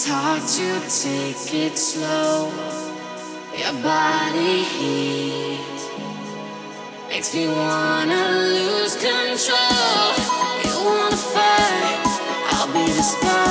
It's hard to take it slow. Your body heat makes me wanna lose control. You wanna fight? I'll be the spark.